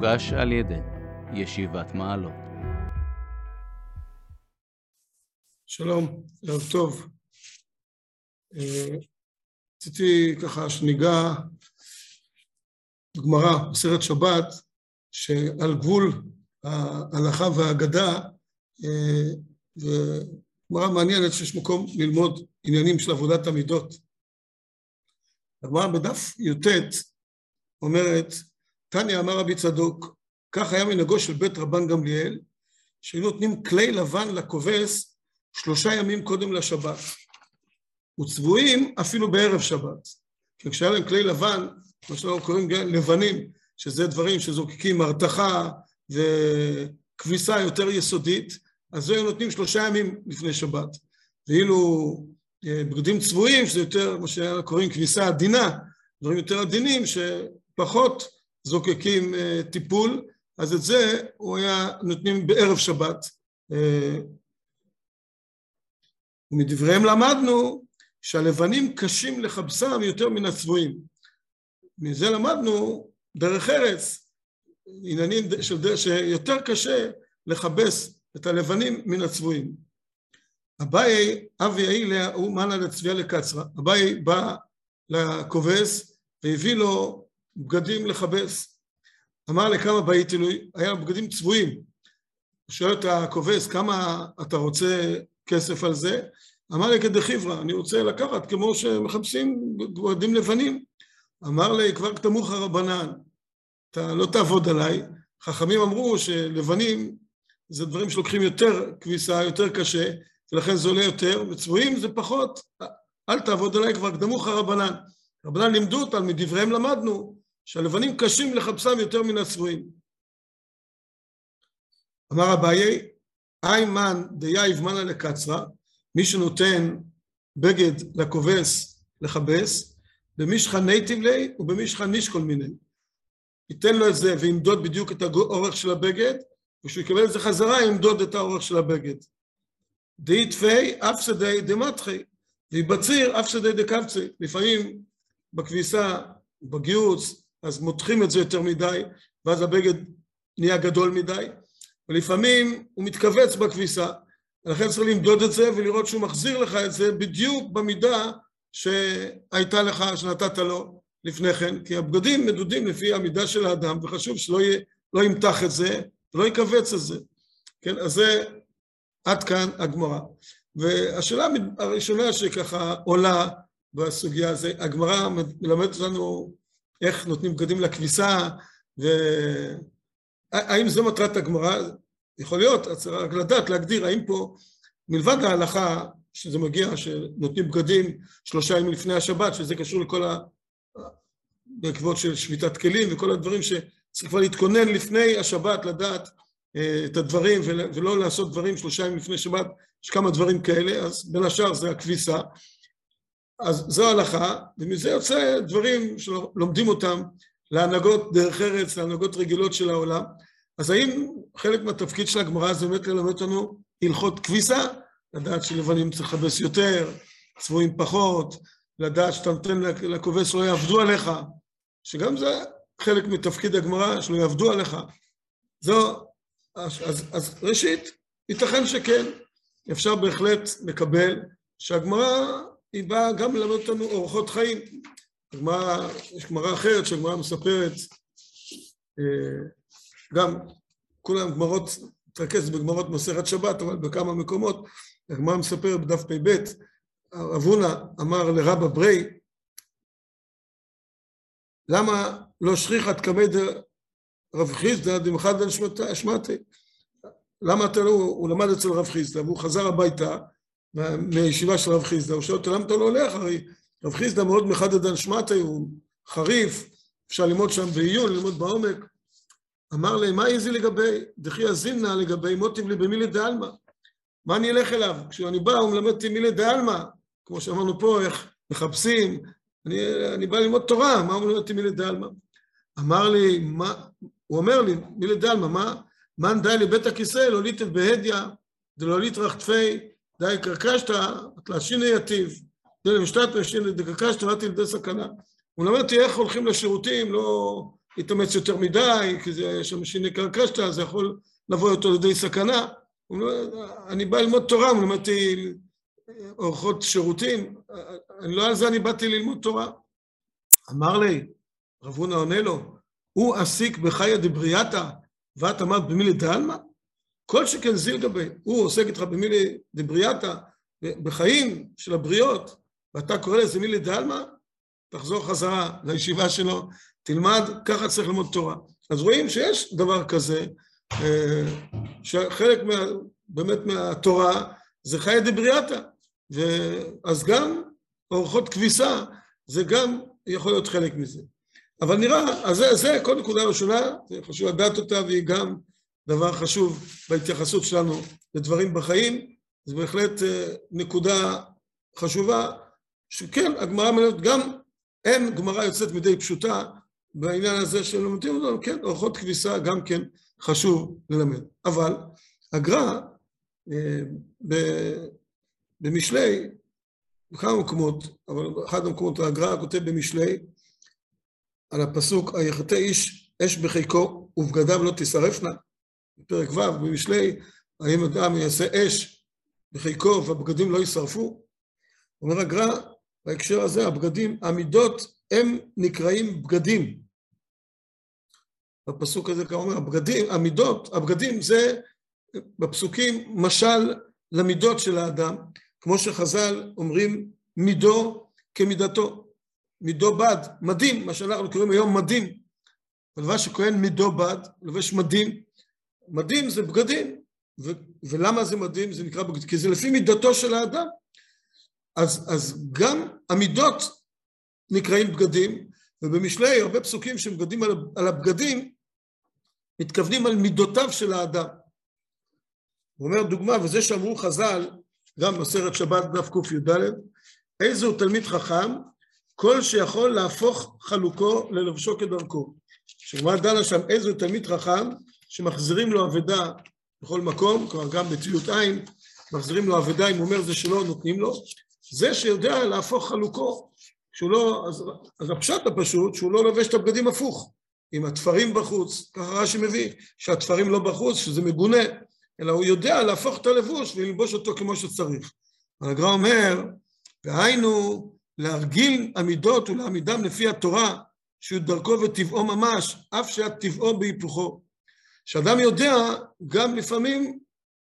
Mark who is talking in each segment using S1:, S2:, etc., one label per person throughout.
S1: הוגש על ידי ישיבת מעלות.
S2: שלום, ערב טוב. אה, רציתי ככה שניגע בגמרא, בסרט שבת, שעל גבול ההלכה והאגדה, אה, וגמרא מעניינת שיש מקום ללמוד עניינים של עבודת המידות. הגמרא בדף י"ט אומרת, תניא אמר רבי צדוק, כך היה מנהגו של בית רבן גמליאל, שהיו נותנים כלי לבן לכובס שלושה ימים קודם לשבת, וצבועים אפילו בערב שבת. כי כשהיה להם כלי לבן, מה שאנחנו קוראים לבנים, שזה דברים שזוקקים הרתחה וכביסה יותר יסודית, אז זה היו נותנים שלושה ימים לפני שבת. ואילו אה, בגדים צבועים, שזה יותר מה שקוראים כביסה עדינה, דברים יותר עדינים שפחות זוקקים אה, טיפול, אז את זה הוא היה נותנים בערב שבת. אה, ומדבריהם למדנו שהלבנים קשים לכבסם יותר מן הצבועים. מזה למדנו דרך ארץ, עניינים של דרך שיותר קשה לכבס את הלבנים מן הצבועים. אביי, אבי איליה, הוא מנה לצביעה לקצרה. אביי בא לכובס והביא לו בגדים לכבס. אמר לכמה באיתי לו, היה בגדים צבועים. הוא שואל את הכובס, כמה אתה רוצה כסף על זה? אמר לי כדחיברא, אני רוצה לקחת כמו שמחפשים בגדים לבנים. אמר לי, כבר כתמוך רבנן, אתה לא תעבוד עליי. חכמים אמרו שלבנים זה דברים שלוקחים יותר כביסה, יותר קשה, ולכן זה עולה יותר, וצבועים זה פחות. אל תעבוד עליי, כבר קדמוך רבנן. רבנן לימדו אותם, מדבריהם למדנו, שהלבנים קשים לחפשם יותר מן הצבועים. אמר אביי, איימן דייב מנה לקצרה, מי שנותן בגד לכובס לכבס, במישכה נייטיב לי ובמישכה נישקול מיני. ייתן לו את זה וימדוד בדיוק את האורך של הבגד, וכשהוא יקבל את זה חזרה ימדוד את האורך של הבגד. דאי תפי אף שדי דמטחי, ויבציר אף שדי דקבצי. לפעמים בכביסה, בגיוץ, אז מותחים את זה יותר מדי, ואז הבגד נהיה גדול מדי, ולפעמים הוא מתכווץ בכביסה, ולכן צריך למדוד את זה ולראות שהוא מחזיר לך את זה בדיוק במידה שהייתה לך, שנתת לו לפני כן, כי הבגדים מדודים לפי המידה של האדם, וחשוב שלא יהיה, לא ימתח את זה ולא יכווץ את זה. כן, אז זה עד כאן הגמרא. והשאלה הראשונה שככה עולה בסוגיה הזו, הגמרא מלמדת אותנו איך נותנים בגדים לכביסה, והאם זו מטרת הגמרא? יכול להיות, צריך רק לדעת, להגדיר, האם פה, מלבד ההלכה, שזה מגיע, שנותנים בגדים שלושה ימים לפני השבת, שזה קשור לכל ה... בעקבות של שביתת כלים וכל הדברים שצריך כבר להתכונן לפני השבת, לדעת אה, את הדברים ולא לעשות דברים שלושה ימים לפני שבת, יש כמה דברים כאלה, אז בין השאר זה הכביסה. אז זו ההלכה, ומזה יוצא דברים שלומדים אותם להנהגות דרך ארץ, להנהגות רגילות של העולם. אז האם חלק מהתפקיד של הגמרא זה באמת ללמד אותנו הלכות כביסה? לדעת שלבנים צריך לכבס יותר, צבועים פחות, לדעת שאתה נותן לכובס שלא יעבדו עליך, שגם זה חלק מתפקיד הגמרא, שלא יעבדו עליך. זו, אז, אז, אז ראשית, ייתכן שכן, אפשר בהחלט לקבל שהגמרא היא באה גם ללמד אותנו אורחות חיים. הגמרא, יש גמרא אחרת שהגמרא מספרת, אה, גם כולם גמרות, מתרכז בגמרות מסכת שבת, אבל בכמה מקומות, הגמרא מספרת בדף פ"ב, רב הונא אמר לרבא ברי, למה לא שכיחת כמד רב חיסדא דמחד אשמתי? למה אתה לא, הוא למד אצל רב חיסדא והוא חזר הביתה מהישיבה של רב חיסדא, הוא שואל אותו למה אתה לא הולך? הרי רב חיסדא מאוד מחדד אנשמתי, הוא חריף, אפשר ללמוד שם בעיון, ללמוד בעומק. אמר להם, מה איזי לגבי, דחי אזינא לגבי מוטיב לי במילי דעלמא. מה אני אלך אליו? כשאני בא, הוא מלמד אותי מילי דעלמא, כמו שאמרנו פה, איך מחפשים, אני, אני בא ללמוד תורה, מה הוא מלמד אותי מילי דעלמא? אמר לי, מה, הוא אומר לי, מילי דעלמא, מה, מאן דעייל לבית הכיסא, לא ליתיב בהדיא, ולא ליטרח טפי, דהאי כרכשתא, אתלת שיני יתיב, דילמא משתמטא שיני דכרכשתא, ואתי לידי סכנה. הוא מלמד אותי איך הולכים לשירותים, לא יתאמץ יותר מדי, כי זה, יש שם שיני כרכשתא, זה יכול לבוא אותו לידי סכנה. אני בא ללמוד תורה, למדתי אורחות שירותים, לא על זה אני באתי ללמוד תורה. אמר לי, רב הונא עונה לו, הוא עסיק בחיה דבריאתא, ואת אמרת במילי דעלמא? כל שכן זיל גבי, הוא עוסק איתך במילי דבריאתא, בחיים של הבריות, ואתה קורא לזה מילי דעלמא, תחזור חזרה לישיבה שלו, תלמד, ככה צריך ללמוד תורה. אז רואים שיש דבר כזה, אה, שחלק מה, באמת מהתורה זה חיי דבריאתא, אז גם אורחות כביסה זה גם יכול להיות חלק מזה. אבל נראה, אז זה, זה כל נקודה ראשונה, חשוב לדעת אותה והיא גם דבר חשוב בהתייחסות שלנו לדברים בחיים, זה בהחלט אה, נקודה חשובה, שכן, הגמרא מלמדת, גם אין גמרא יוצאת מדי פשוטה בעניין הזה של לומדים אותנו, כן, אורחות כביסה גם כן חשוב ללמד. אבל הגר"א אה, במשלי, בכמה מקומות, אבל באחד המקומות הגר"א כותב במשלי על הפסוק, היחטא איש אש בחיקו ובגדיו לא תשרפנה, בפרק ו' במשלי, האם אדם יעשה אש בחיקו והבגדים לא יישרפו? אומר הגר"א, בהקשר הזה, הבגדים, המידות הם נקראים בגדים. בפסוק הזה כמה אומר, הבגדים, המידות, הבגדים זה בפסוקים משל למידות של האדם, כמו שחז"ל אומרים מידו כמידתו. מידו בד, מדים, מה שאנחנו קוראים היום מדים. ולבש שכהן מידו בד, לובש מדים. מדים זה בגדים. ו- ולמה זה מדים? זה נקרא בגדים, כי זה לפי מידתו של האדם. אז, אז גם המידות נקראים בגדים, ובמשלי הרבה פסוקים שמגדים על, על הבגדים, מתכוונים על מידותיו של האדם. הוא אומר דוגמה, וזה שאמרו חז"ל, גם בסרט שבת דף קי"ד, איזה הוא תלמיד חכם, כל שיכול להפוך חלוקו ללבשו כדרכו. שגמרא דנה שם איזה הוא תלמיד חכם, שמחזירים לו אבדה בכל מקום, כלומר גם בטביעות עין, מחזירים לו אבדה, אם הוא אומר זה שלא נותנים לו, זה שיודע להפוך חלוקו, שהוא לא, אז, אז הפשט הפשוט, שהוא לא לובש את הבגדים הפוך, עם התפרים בחוץ, ככה רש"י מביא, שהתפרים לא בחוץ, שזה מגונה, אלא הוא יודע להפוך את הלבוש וללבוש אותו כמו שצריך. הגר"א אומר, והיינו להרגיל עמידות ולעמידם לפי התורה, שהוא דרכו וטבעו ממש, אף שהיה טבעו בהיפוכו. שאדם יודע גם לפעמים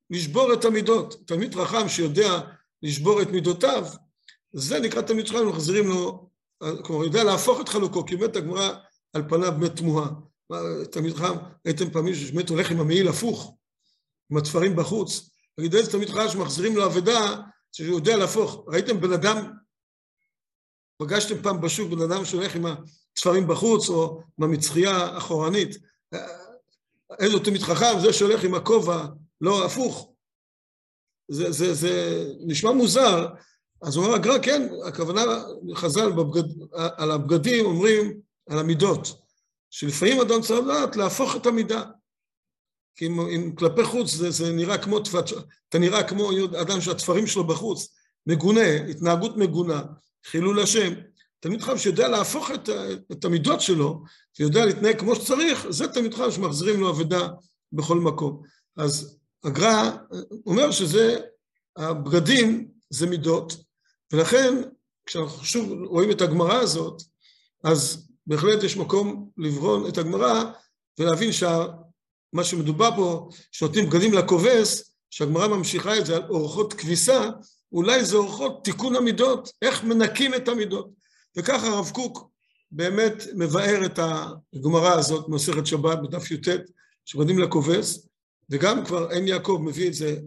S2: לשבור את המידות. תלמיד חכם שיודע לשבור את מידותיו, זה נקרא תלמיד חכם, מחזירים לו, כלומר, יודע להפוך את חלוקו, כי באמת הגמרא על פניו באמת תמוהה. תלמיד חכם, הייתם פעמים שבאמת הולך עם המעיל הפוך, עם התפרים בחוץ, תגיד איזה תלמיד חכם שמחזירים לו אבדה, שהוא יודע להפוך. ראיתם בן אדם, פגשתם פעם בשוק בן אדם שהולך עם התפרים בחוץ, או עם המצחייה אחורנית. איזה תלמיד חכם, זה שהולך עם הכובע, לא הפוך. זה, זה, זה נשמע מוזר, אז הוא אומר הגר"א, כן, הכוונה, חז"ל בבגד, על הבגדים אומרים על המידות, שלפעמים אדם צריך לדעת להפוך את המידה. כי אם, אם כלפי חוץ זה, זה נראה כמו, אתה נראה כמו אדם שהתפרים שלו בחוץ, מגונה, התנהגות מגונה, חילול השם. תלמיד חכם שיודע להפוך את, את המידות שלו, שיודע להתנהג כמו שצריך, זה תלמיד חכם שמחזירים לו אבדה בכל מקום. אז הגר"א אומר שזה, הבגדים זה מידות, ולכן כשאנחנו שוב רואים את הגמרא הזאת, אז בהחלט יש מקום לברון את הגמרא ולהבין שמה שמדובר פה, שנותנים בגדים לכובס, שהגמרא ממשיכה את זה על אורחות כביסה, אולי זה אורחות תיקון המידות, איך מנקים את המידות. וככה הרב קוק באמת מבאר את הגמרא הזאת במסכת שבת בדף י"ט, שבגדים לכובס, וגם כבר עין יעקב מביא את זה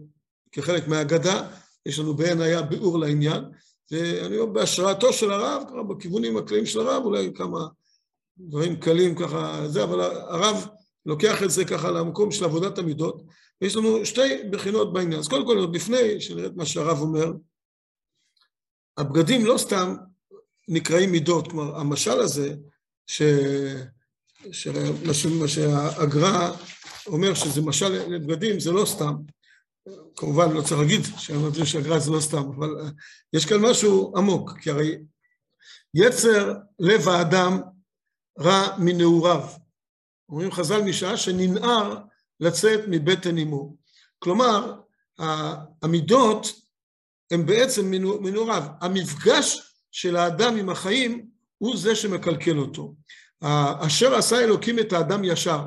S2: כחלק מהאגדה, יש לנו בעין היה ביאור לעניין, ואני אומר בהשראתו של הרב, ככה בכיוונים הקלעים של הרב, אולי כמה דברים קלים ככה, זה, אבל הרב לוקח את זה ככה למקום של עבודת המידות, ויש לנו שתי בחינות בעניין. אז קודם כל, עוד לפני שנראה את מה שהרב אומר, הבגדים לא סתם נקראים מידות, כלומר, המשל הזה, ש... ש... מה שהגר"א אומר שזה משל לבגדים, זה לא סתם. כמובן לא צריך להגיד שהגר"א זה לא סתם, אבל יש כאן משהו עמוק, כי הרי יצר לב האדם רע מנעוריו. אומרים חז"ל משעה שננער לצאת מבטן אמו. כלומר, המידות הם בעצם מנעוריו. המפגש של האדם עם החיים הוא זה שמקלקל אותו. אשר עשה אלוקים את האדם ישר.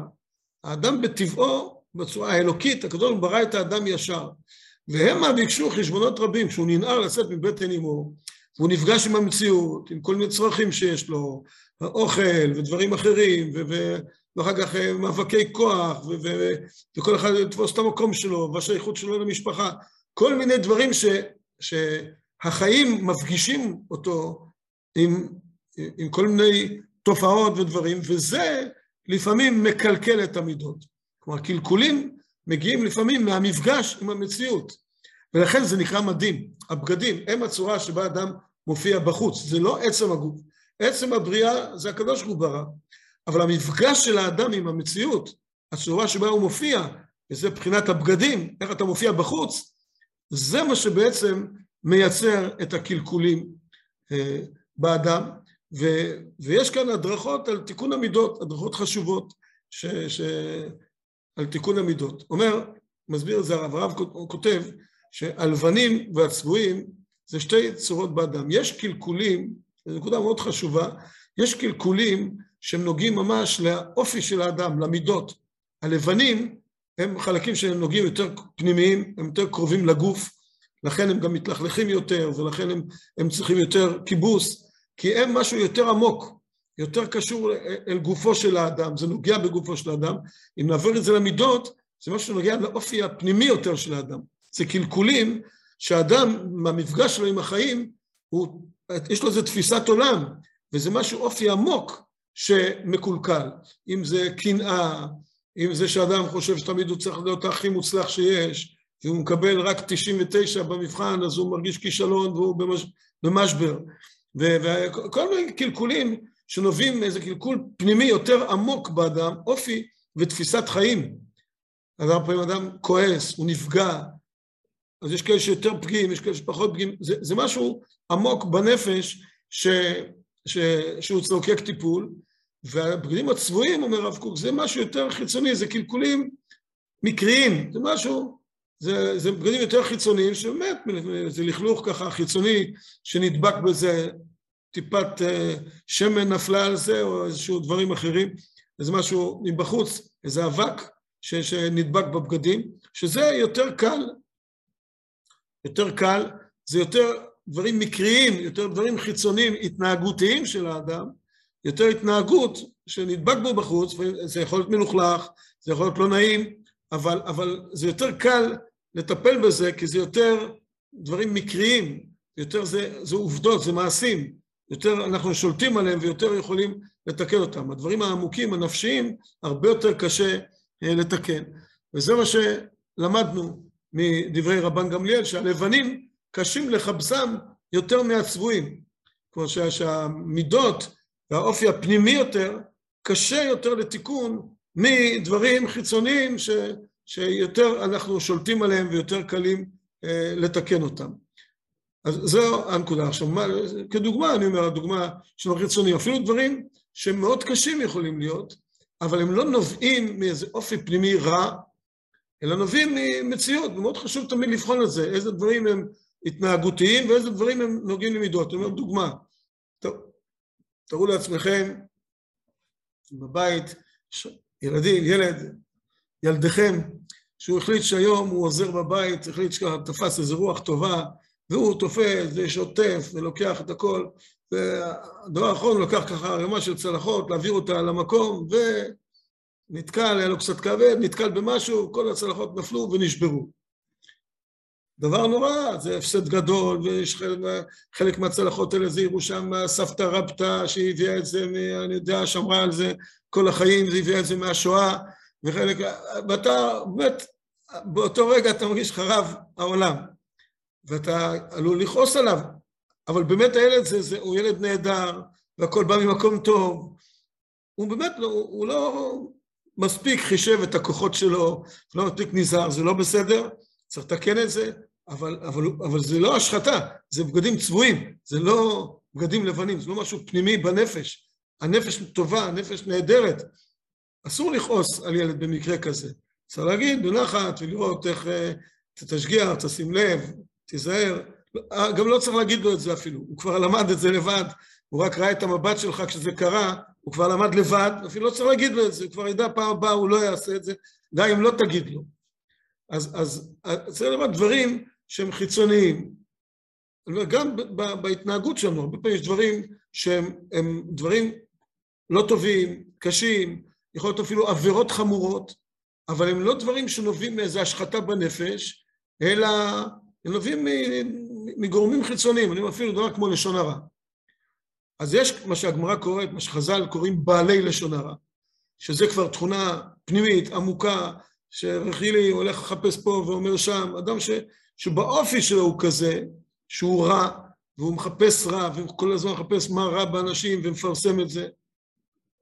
S2: האדם בטבעו, בצורה האלוקית, הקדוש ברא את האדם ישר. והמה ביקשו חשבונות רבים, כשהוא ננער לצאת מבטן אמו, והוא נפגש עם המציאות, עם כל מיני צרכים שיש לו, אוכל ודברים אחרים, ואחר כך אה, מאבקי כוח, וכל אחד יתפוס את המקום שלו, והשייכות שלו למשפחה, כל מיני דברים ש, שהחיים מפגישים אותו עם, עם כל מיני תופעות ודברים, וזה לפעמים מקלקל את המידות. כלומר, קלקולים מגיעים לפעמים מהמפגש עם המציאות, ולכן זה נקרא מדים. הבגדים הם הצורה שבה אדם מופיע בחוץ, זה לא עצם הגוף. עצם הבריאה זה הקדוש ברוך הוא ברא, אבל המפגש של האדם עם המציאות, הצורה שבה הוא מופיע, וזה מבחינת הבגדים, איך אתה מופיע בחוץ, זה מה שבעצם מייצר את הקלקולים אה, באדם, ו, ויש כאן הדרכות על תיקון המידות, הדרכות חשובות ש, ש, על תיקון המידות. אומר, מסביר את זה הרב, הרב כותב שהלבנים והצבועים זה שתי צורות באדם. יש קלקולים, זו נקודה מאוד חשובה, יש קלקולים שהם נוגעים ממש לאופי של האדם, למידות. הלבנים הם חלקים שהם נוגעים יותר פנימיים, הם יותר קרובים לגוף, לכן הם גם מתלכלכים יותר, ולכן הם, הם צריכים יותר כיבוס, כי הם משהו יותר עמוק, יותר קשור אל גופו של האדם, זה נוגע בגופו של האדם. אם נעבור את זה למידות, זה משהו שנוגע לאופי הפנימי יותר של האדם. זה קלקולים שהאדם, מהמפגש שלו עם החיים, הוא, יש לו איזו תפיסת עולם, וזה משהו, אופי עמוק שמקולקל. אם זה קנאה, אם זה שאדם חושב שתמיד הוא צריך להיות הכי מוצלח שיש, והוא מקבל רק 99 במבחן, אז הוא מרגיש כישלון והוא במש, במשבר. וכל מיני קלקולים שנובעים מאיזה קלקול פנימי יותר עמוק באדם, אופי ותפיסת חיים. אז הרבה פעמים אדם כועס, הוא נפגע, אז יש כאלה שיותר פגיעים, יש כאלה שפחות פגיעים, זה, זה משהו עמוק בנפש ש, ש, שהוא צורכק טיפול, והבגדים הצבועים, אומר הרב קוק, זה משהו יותר חיצוני, זה קלקולים מקריים, זה משהו, זה, זה בגדים יותר חיצוניים, שבאמת זה לכלוך ככה חיצוני שנדבק בזה, טיפת uh, שמן נפלה על זה, או איזשהו דברים אחרים, איזה משהו מבחוץ, איזה אבק ש, שנדבק בבגדים, שזה יותר קל. יותר קל, זה יותר דברים מקריים, יותר דברים חיצוניים, התנהגותיים של האדם, יותר התנהגות שנדבק בו בחוץ, זה יכול להיות מלוכלך, זה יכול להיות לא נעים, אבל, אבל זה יותר קל לטפל בזה, כי זה יותר דברים מקריים, יותר זה, זה עובדות, זה מעשים, יותר אנחנו שולטים עליהם ויותר יכולים לתקן אותם. הדברים העמוקים, הנפשיים, הרבה יותר קשה אה, לתקן. וזה מה שלמדנו מדברי רבן גמליאל, שהלבנים קשים לכבסם יותר מהצבועים. כלומר שהמידות והאופי הפנימי יותר, קשה יותר לתיקון מדברים חיצוניים ש, שיותר אנחנו שולטים עליהם ויותר קלים אה, לתקן אותם. אז זו הנקודה. עכשיו, מה, כדוגמה, אני אומר, הדוגמה של החיצוני, אפילו דברים שהם מאוד קשים יכולים להיות, אבל הם לא נובעים מאיזה אופי פנימי רע, אלא נובעים ממציאות, ומאוד חשוב תמיד לבחון את זה, איזה דברים הם התנהגותיים ואיזה דברים הם נוגעים למידות. אני אומר דוגמה, תארו לעצמכם, בבית, ילדים, ילד, ילדיכם, שהוא החליט שהיום הוא עוזר בבית, החליט שככה תפס איזו רוח טובה, והוא תופס ושוטף ולוקח את הכל, והדבר האחרון הוא לקח ככה ערימה של צלחות, להעביר אותה למקום, ו... נתקל, היה לו קצת כבד, נתקל במשהו, כל הצלחות נפלו ונשברו. דבר נורא, זה הפסד גדול, ויש חלק, חלק מהצלחות האלה זה ירושה מהסבתא רבתא שהיא הביאה את זה, אני יודע, שמרה על זה כל החיים, זה הביאה את זה מהשואה, וחלק, ואתה באמת, באותו רגע אתה מרגיש חרב העולם, ואתה עלול לכעוס עליו, אבל באמת הילד זה, זה, הוא ילד נהדר, והכל בא ממקום טוב, הוא באמת לא, הוא לא, מספיק חישב את הכוחות שלו, לא מספיק נזהר, זה לא בסדר, צריך לתקן את זה, אבל, אבל, אבל זה לא השחתה, זה בגדים צבועים, זה לא בגדים לבנים, זה לא משהו פנימי בנפש. הנפש טובה, הנפש נהדרת, אסור לכעוס על ילד במקרה כזה. צריך להגיד בנחת ולראות איך תשגיח, תשים לב, תיזהר. גם לא צריך להגיד לו את זה אפילו, הוא כבר למד את זה לבד, הוא רק ראה את המבט שלך כשזה קרה, הוא כבר למד לבד, אפילו לא צריך להגיד לו את זה, הוא כבר ידע פעם הבאה הוא לא יעשה את זה, גם אם לא תגיד לו. אז, אז, אז צריך לומר דברים שהם חיצוניים. גם בהתנהגות שלנו, הרבה פעמים יש דברים שהם דברים לא טובים, קשים, יכול להיות אפילו עבירות חמורות, אבל הם לא דברים שנובעים מאיזו השחתה בנפש, אלא הם נובעים מגורמים חיצוניים, אני אפילו דבר כמו לשון הרע. אז יש מה שהגמרא קוראת, מה שחז"ל קוראים בעלי לשון הרע, שזה כבר תכונה פנימית, עמוקה, שרכילי הולך לחפש פה ואומר שם, אדם ש, שבאופי שלו הוא כזה, שהוא רע, והוא מחפש רע, וכל הזמן מחפש מה רע באנשים ומפרסם את זה.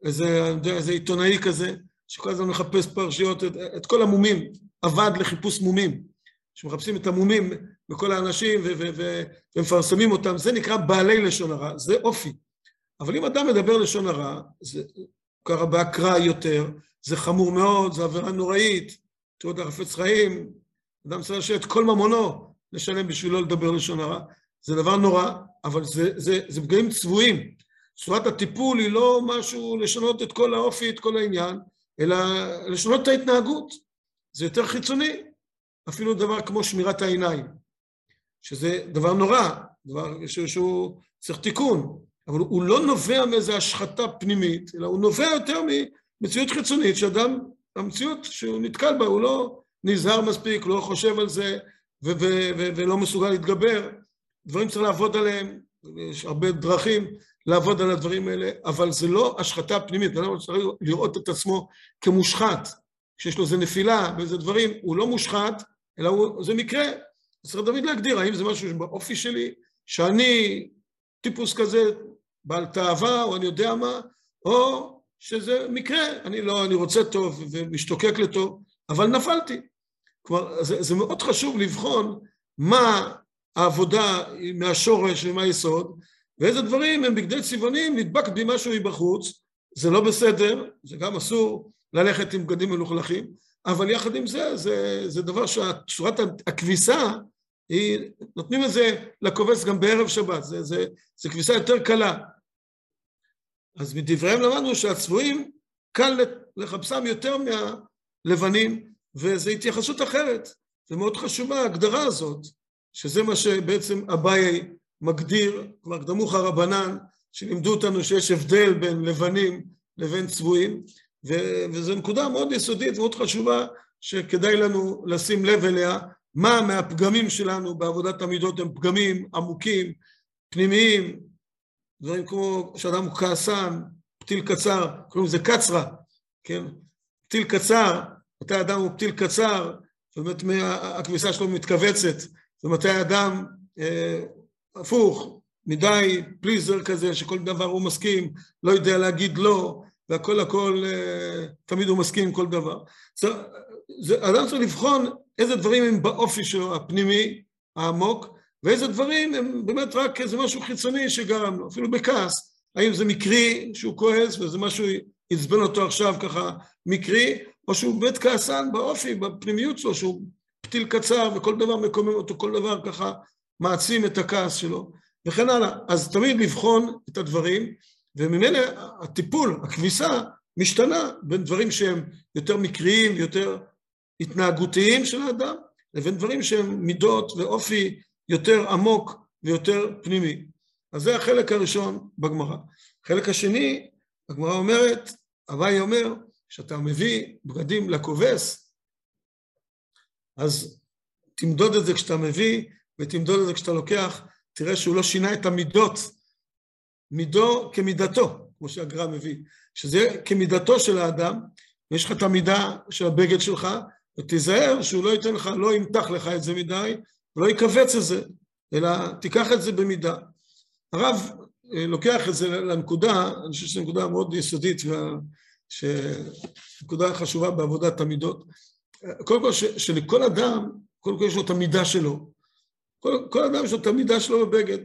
S2: איזה, איזה עיתונאי כזה, שכל הזמן מחפש פרשיות, את, את כל המומים, עבד לחיפוש מומים, שמחפשים את המומים בכל האנשים ו- ו- ו- ומפרסמים אותם, זה נקרא בעלי לשון הרע, זה אופי. אבל אם אדם מדבר לשון הרע, זה קרה באקראי יותר, זה חמור מאוד, זו עבירה נוראית, תראו את החפץ חיים, אדם צריך לשבת כל ממונו לשלם בשביל לא לדבר לשון הרע, זה דבר נורא, אבל זה, זה, זה פגעים צבועים. צורת הטיפול היא לא משהו לשנות את כל האופי, את כל העניין, אלא לשנות את ההתנהגות. זה יותר חיצוני, אפילו דבר כמו שמירת העיניים, שזה דבר נורא, דבר שהוא צריך תיקון, אבל הוא לא נובע מאיזו השחתה פנימית, אלא הוא נובע יותר ממציאות חיצונית, שאדם, המציאות שהוא נתקל בה, הוא לא נזהר מספיק, לא חושב על זה, ו- ו- ו- ולא מסוגל להתגבר. דברים צריך לעבוד עליהם, יש הרבה דרכים לעבוד על הדברים האלה, אבל זה לא השחתה פנימית, אדם צריך לראות את עצמו כמושחת, כשיש לו איזה נפילה ואיזה דברים, הוא לא מושחת, אלא הוא, זה מקרה. צריך תמיד להגדיר, האם זה משהו באופי שלי, שאני טיפוס כזה, בעל תאווה, או אני יודע מה, או שזה מקרה, אני לא, אני רוצה טוב ומשתוקק לטוב, אבל נפלתי. כלומר, זה, זה מאוד חשוב לבחון מה העבודה מהשורש ומהיסוד, ואיזה דברים הם בגדי צבעונים, נדבק בי משהו מבחוץ, זה לא בסדר, זה גם אסור ללכת עם בגדים מלוכלכים, אבל יחד עם זה, זה, זה דבר שצורת הכביסה, היא, נותנים את זה לכובס גם בערב שבת, זה, זה, זה כביסה יותר קלה. אז מדבריהם למדנו שהצבועים, קל לחפשם יותר מהלבנים, וזו התייחסות אחרת. זה מאוד חשוב ההגדרה הזאת, שזה מה שבעצם אביי מגדיר, כלומר קדמוך רבנן, שלימדו אותנו שיש הבדל בין לבנים לבין צבועים, וזו נקודה מאוד יסודית, מאוד חשובה, שכדאי לנו לשים לב אליה, מה מהפגמים שלנו בעבודת המידות הם פגמים עמוקים, פנימיים, דברים כמו שאדם הוא כעסן, פתיל קצר, קוראים לזה קצרה, כן? פתיל קצר, מתי אדם הוא פתיל קצר, זאת אומרת הכביסה שלו מתכווצת, ומתי אדם אה, הפוך, מדי פליזר כזה, שכל דבר הוא מסכים, לא יודע להגיד לא, והכל הכל, אה, תמיד הוא מסכים עם כל דבר. זה, אדם צריך לבחון איזה דברים הם באופי שלו, הפנימי, העמוק, ואיזה דברים הם באמת רק איזה משהו חיצוני שגרם לו, אפילו בכעס. האם זה מקרי שהוא כועס וזה משהו עצבן אותו עכשיו ככה מקרי, או שהוא באמת כעסן באופי, בפנימיות שלו, שהוא פתיל קצר וכל דבר מקומם אותו, כל דבר ככה מעצים את הכעס שלו, וכן הלאה. אז תמיד לבחון את הדברים, וממילא הטיפול, הכביסה, משתנה בין דברים שהם יותר מקריים, יותר התנהגותיים של האדם, לבין דברים שהם מידות ואופי יותר עמוק ויותר פנימי. אז זה החלק הראשון בגמרא. החלק השני, הגמרא אומרת, הוואי אומר, כשאתה מביא בגדים לכובס, אז תמדוד את זה כשאתה מביא, ותמדוד את זה כשאתה לוקח, תראה שהוא לא שינה את המידות, מידו כמידתו, כמו שהגר"א מביא, שזה כמידתו של האדם, ויש לך את המידה של הבגד שלך, ותיזהר שהוא לא ייתן לך, לא ימתח לך את זה מדי, ולא יכווץ את זה, אלא תיקח את זה במידה. הרב אה, לוקח את זה לנקודה, אני חושב שזו נקודה מאוד יסודית, נקודה חשובה בעבודת המידות. קודם כל, שלכל אדם, קודם כל יש לו את המידה שלו. כל, כל אדם יש לו את המידה שלו בבגד,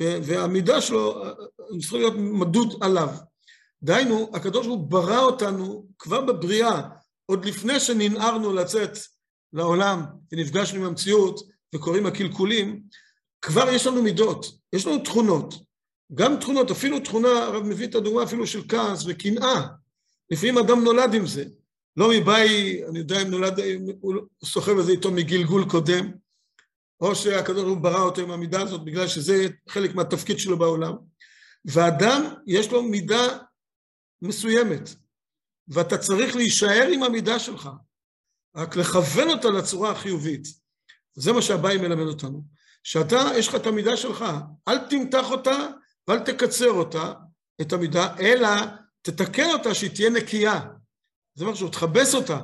S2: והמידה שלו, צריך להיות מדוד עליו. דהיינו, הקדוש ברוך הוא ברא אותנו כבר בבריאה, עוד לפני שננערנו לצאת לעולם ונפגשנו עם המציאות וקוראים הקלקולים, כבר יש לנו מידות, יש לנו תכונות. גם תכונות, אפילו תכונה, הרב מביא את הדוגמה אפילו של כעס וקנאה. לפעמים אדם נולד עם זה. לא מבאי, אני יודע אם נולד, הוא סוחב את זה איתו מגלגול קודם, או שהקדוש ברוך הוא ברא אותו עם המידה הזאת בגלל שזה חלק מהתפקיד שלו בעולם. ואדם, יש לו מידה מסוימת, ואתה צריך להישאר עם המידה שלך, רק לכוון אותה לצורה החיובית. זה מה שהבאי מלמד אותנו. שאתה, יש לך את המידה שלך, אל תמתח אותה ואל תקצר אותה, את המידה, אלא תתקן אותה שהיא תהיה נקייה. זה משהו, תכבס אותה.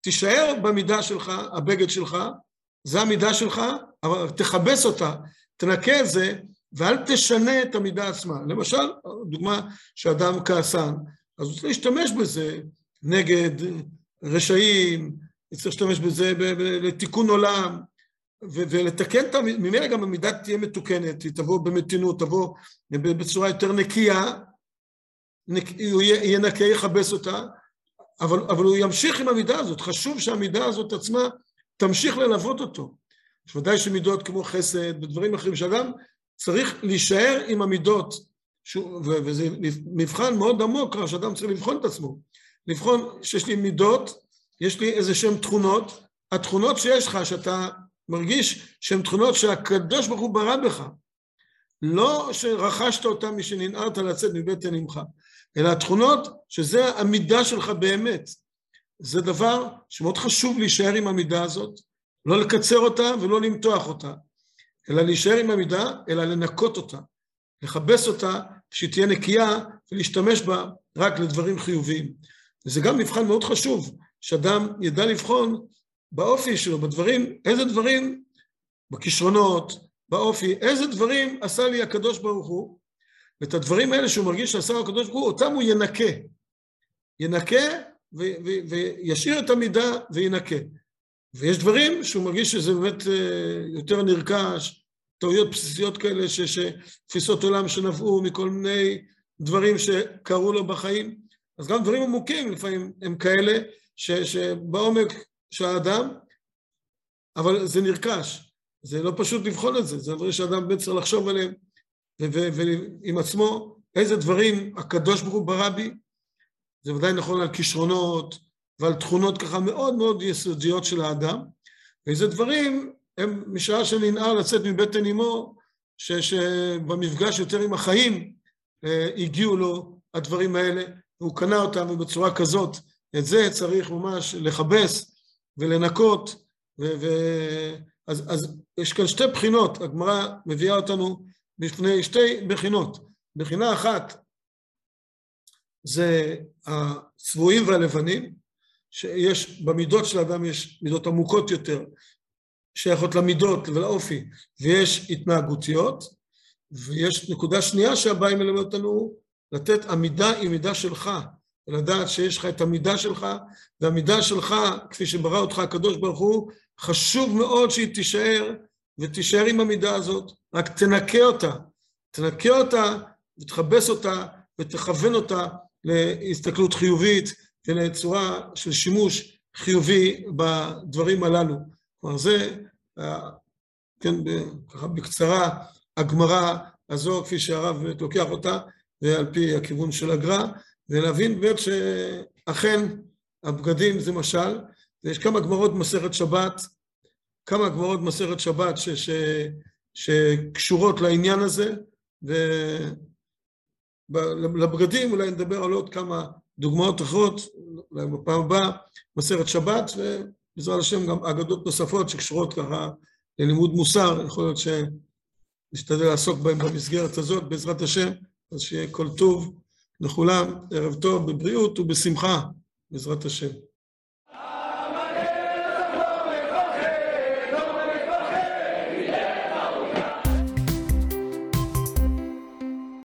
S2: תישאר במידה שלך, הבגד שלך, זה המידה שלך, אבל תכבס אותה, תנקה את זה, ואל תשנה את המידה עצמה. למשל, דוגמה שאדם כעסן, אז הוא צריך להשתמש בזה נגד רשעים, צריך להשתמש בזה לתיקון עולם, ולתקן את, ממילא גם המידה תהיה מתוקנת, היא תבוא במתינות, תבוא בצורה יותר נקייה, הוא יהיה יכבס אותה, אבל, אבל הוא ימשיך עם המידה הזאת, חשוב שהמידה הזאת עצמה תמשיך ללוות אותו. ודאי שמידות כמו חסד ודברים אחרים, שאדם צריך להישאר עם המידות, וזה מבחן מאוד עמוק, שאדם צריך לבחון את עצמו. לבחון שיש לי מידות, יש לי איזה שהן תכונות, התכונות שיש לך, שאתה מרגיש שהן תכונות שהקדוש ברוך הוא ברא בך. לא שרכשת אותן משננערת לצאת מבטן אמך, אלא התכונות שזה המידה שלך באמת. זה דבר שמאוד חשוב להישאר עם המידה הזאת, לא לקצר אותה ולא למתוח אותה, אלא להישאר עם המידה, אלא לנקות אותה, לכבס אותה, שהיא תהיה נקייה ולהשתמש בה רק לדברים חיוביים. וזה גם מבחן מאוד חשוב, שאדם ידע לבחון באופי שלו, בדברים, איזה דברים, בכישרונות, באופי, איזה דברים עשה לי הקדוש ברוך הוא, ואת הדברים האלה שהוא מרגיש שעשה הקדוש ברוך הוא, אותם הוא ינקה. ינקה וישאיר את המידה וינקה. ויש דברים שהוא מרגיש שזה באמת אה, יותר נרכש, טעויות בסיסיות כאלה, שתפיסות עולם שנבעו מכל מיני דברים שקרו לו בחיים. אז גם דברים עמוקים לפעמים הם כאלה ש, שבעומק של האדם, אבל זה נרכש. זה לא פשוט לבחון את זה, זה דברים שאדם באמת צריך לחשוב עליהם, ועם עצמו, איזה דברים הקדוש ברוך הוא ברא בי, זה ודאי נכון על כישרונות ועל תכונות ככה מאוד מאוד יסודיות של האדם, ואיזה דברים הם משעה שננער לצאת מבטן אמו, שבמפגש יותר עם החיים אה, הגיעו לו הדברים האלה, והוא קנה אותם, ובצורה כזאת, את זה צריך ממש לכבס ולנקות, ו... ו... אז, אז יש כאן שתי בחינות, הגמרא מביאה אותנו בפני שתי בחינות. בחינה אחת זה הצבועים והלבנים, שיש, במידות של האדם יש מידות עמוקות יותר, שייכות למידות ולאופי, ויש התנהגותיות, ויש נקודה שנייה שהבאי מלמד אותנו, לתת המידה היא מידה שלך, ולדעת שיש לך את המידה שלך, והמידה שלך, כפי שברא אותך הקדוש ברוך הוא, חשוב מאוד שהיא תישאר, ותישאר עם המידה הזאת, רק תנקה אותה, תנקה אותה ותכבס אותה ותכוון אותה להסתכלות חיובית ולצורה של שימוש חיובי בדברים הללו. כלומר זה, כן, ככה בקצרה, הגמרא הזו, כפי שהרב לוקח אותה, ועל פי הכיוון של הגר"א, ולהבין באמת שאכן הבגדים זה משל, ויש כמה גמרות במסכת שבת, כמה גמרות במסכת שבת ש, ש, שקשורות לעניין הזה, ולבגדים אולי נדבר על עוד כמה דוגמאות אחרות, אולי בפעם הבאה, מסכת שבת, ובעזרת השם גם אגדות נוספות שקשורות ככה ללימוד מוסר, יכול להיות שנשתדל לעסוק בהם במסגרת הזאת, בעזרת השם, אז שיהיה כל טוב לכולם, ערב טוב, בבריאות ובשמחה, בעזרת השם.